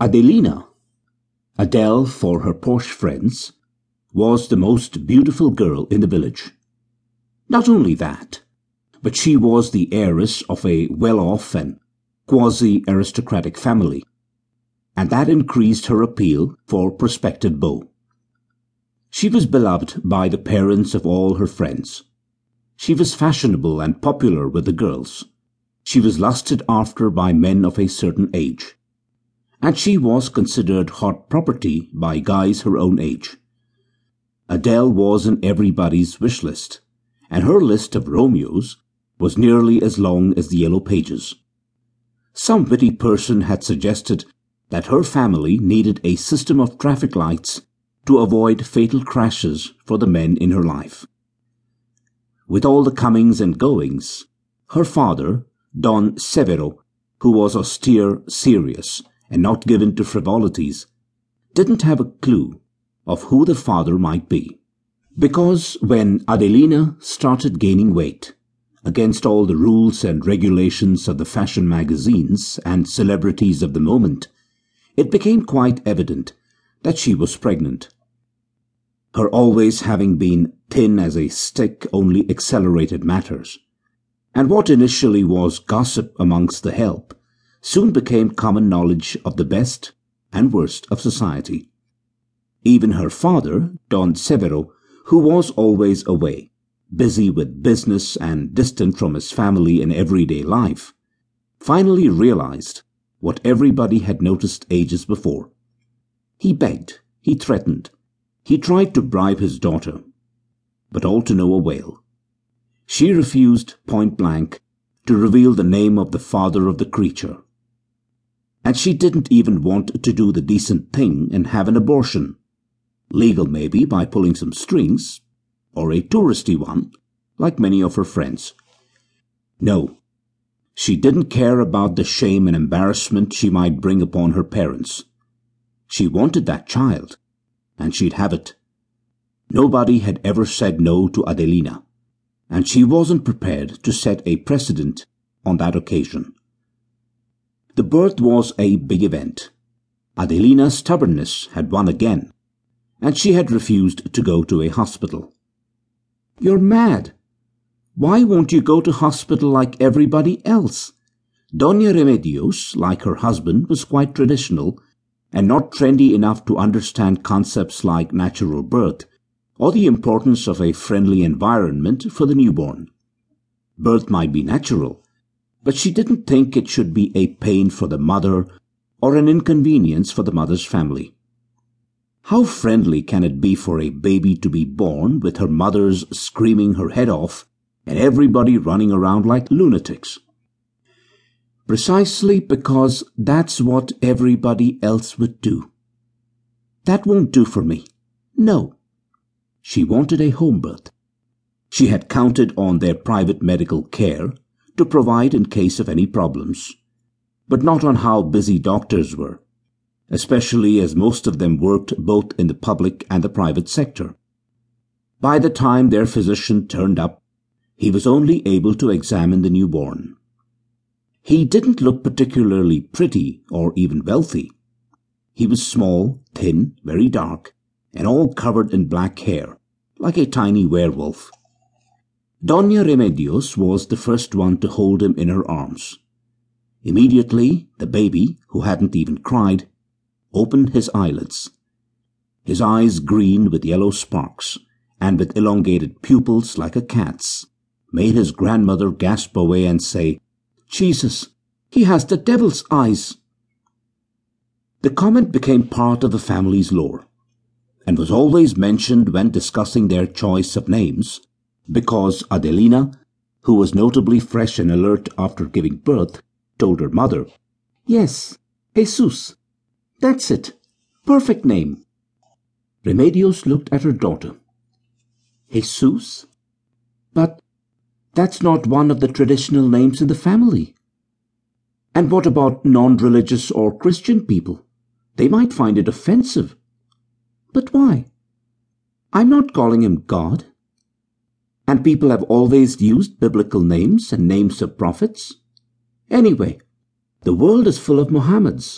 Adelina, Adele for her posh friends, was the most beautiful girl in the village. Not only that, but she was the heiress of a well-off and quasi-aristocratic family, and that increased her appeal for prospective beaux. She was beloved by the parents of all her friends. She was fashionable and popular with the girls. She was lusted after by men of a certain age. And she was considered hot property by guys her own age. Adele was in everybody's wish list, and her list of Romeos was nearly as long as the Yellow Pages. Some witty person had suggested that her family needed a system of traffic lights to avoid fatal crashes for the men in her life. With all the comings and goings, her father, Don Severo, who was austere, serious, and not given to frivolities, didn't have a clue of who the father might be. Because when Adelina started gaining weight, against all the rules and regulations of the fashion magazines and celebrities of the moment, it became quite evident that she was pregnant. Her always having been thin as a stick only accelerated matters, and what initially was gossip amongst the help soon became common knowledge of the best and worst of society. Even her father, Don Severo, who was always away, busy with business and distant from his family in everyday life, finally realized what everybody had noticed ages before. He begged, he threatened, he tried to bribe his daughter, but all to no avail. She refused point blank to reveal the name of the father of the creature. And she didn't even want to do the decent thing and have an abortion. Legal maybe by pulling some strings, or a touristy one, like many of her friends. No, she didn't care about the shame and embarrassment she might bring upon her parents. She wanted that child and she'd have it. Nobody had ever said no to Adelina, and she wasn't prepared to set a precedent on that occasion. The birth was a big event. Adelina's stubbornness had won again, and she had refused to go to a hospital. You're mad. Why won't you go to hospital like everybody else? Doña Remedios, like her husband, was quite traditional and not trendy enough to understand concepts like natural birth or the importance of a friendly environment for the newborn. Birth might be natural, but she didn't think it should be a pain for the mother or an inconvenience for the mother's family. How friendly can it be for a baby to be born with her mother's screaming her head off and everybody running around like lunatics? precisely because that's what everybody else would do. That won't do for me. No. She wanted a home birth. She had counted on their private medical care to provide in case of any problems, but not on how busy doctors were, especially as most of them worked both in the public and the private sector. By the time their physician turned up, he was only able to examine the newborn. He didn't look particularly pretty or even wealthy. He was small, thin, very dark, and all covered in black hair, like a tiny werewolf. Doña Remedios was the first one to hold him in her arms. Immediately, the baby, who hadn't even cried, opened his eyelids. His eyes green with yellow sparks, and with elongated pupils like a cat's, made his grandmother gasp away and say, Jesus, he has the devil's eyes. The comment became part of the family's lore, and was always mentioned when discussing their choice of names, because Adelina, who was notably fresh and alert after giving birth, told her mother, Yes, Jesus. That's it. Perfect name. Remedios looked at her daughter. Jesus? But that's not one of the traditional names in the family. And what about non-religious or Christian people? They might find it offensive. But why? I'm not calling him God. And people have always used biblical names and names of prophets. Anyway, the world is full of Mohammeds.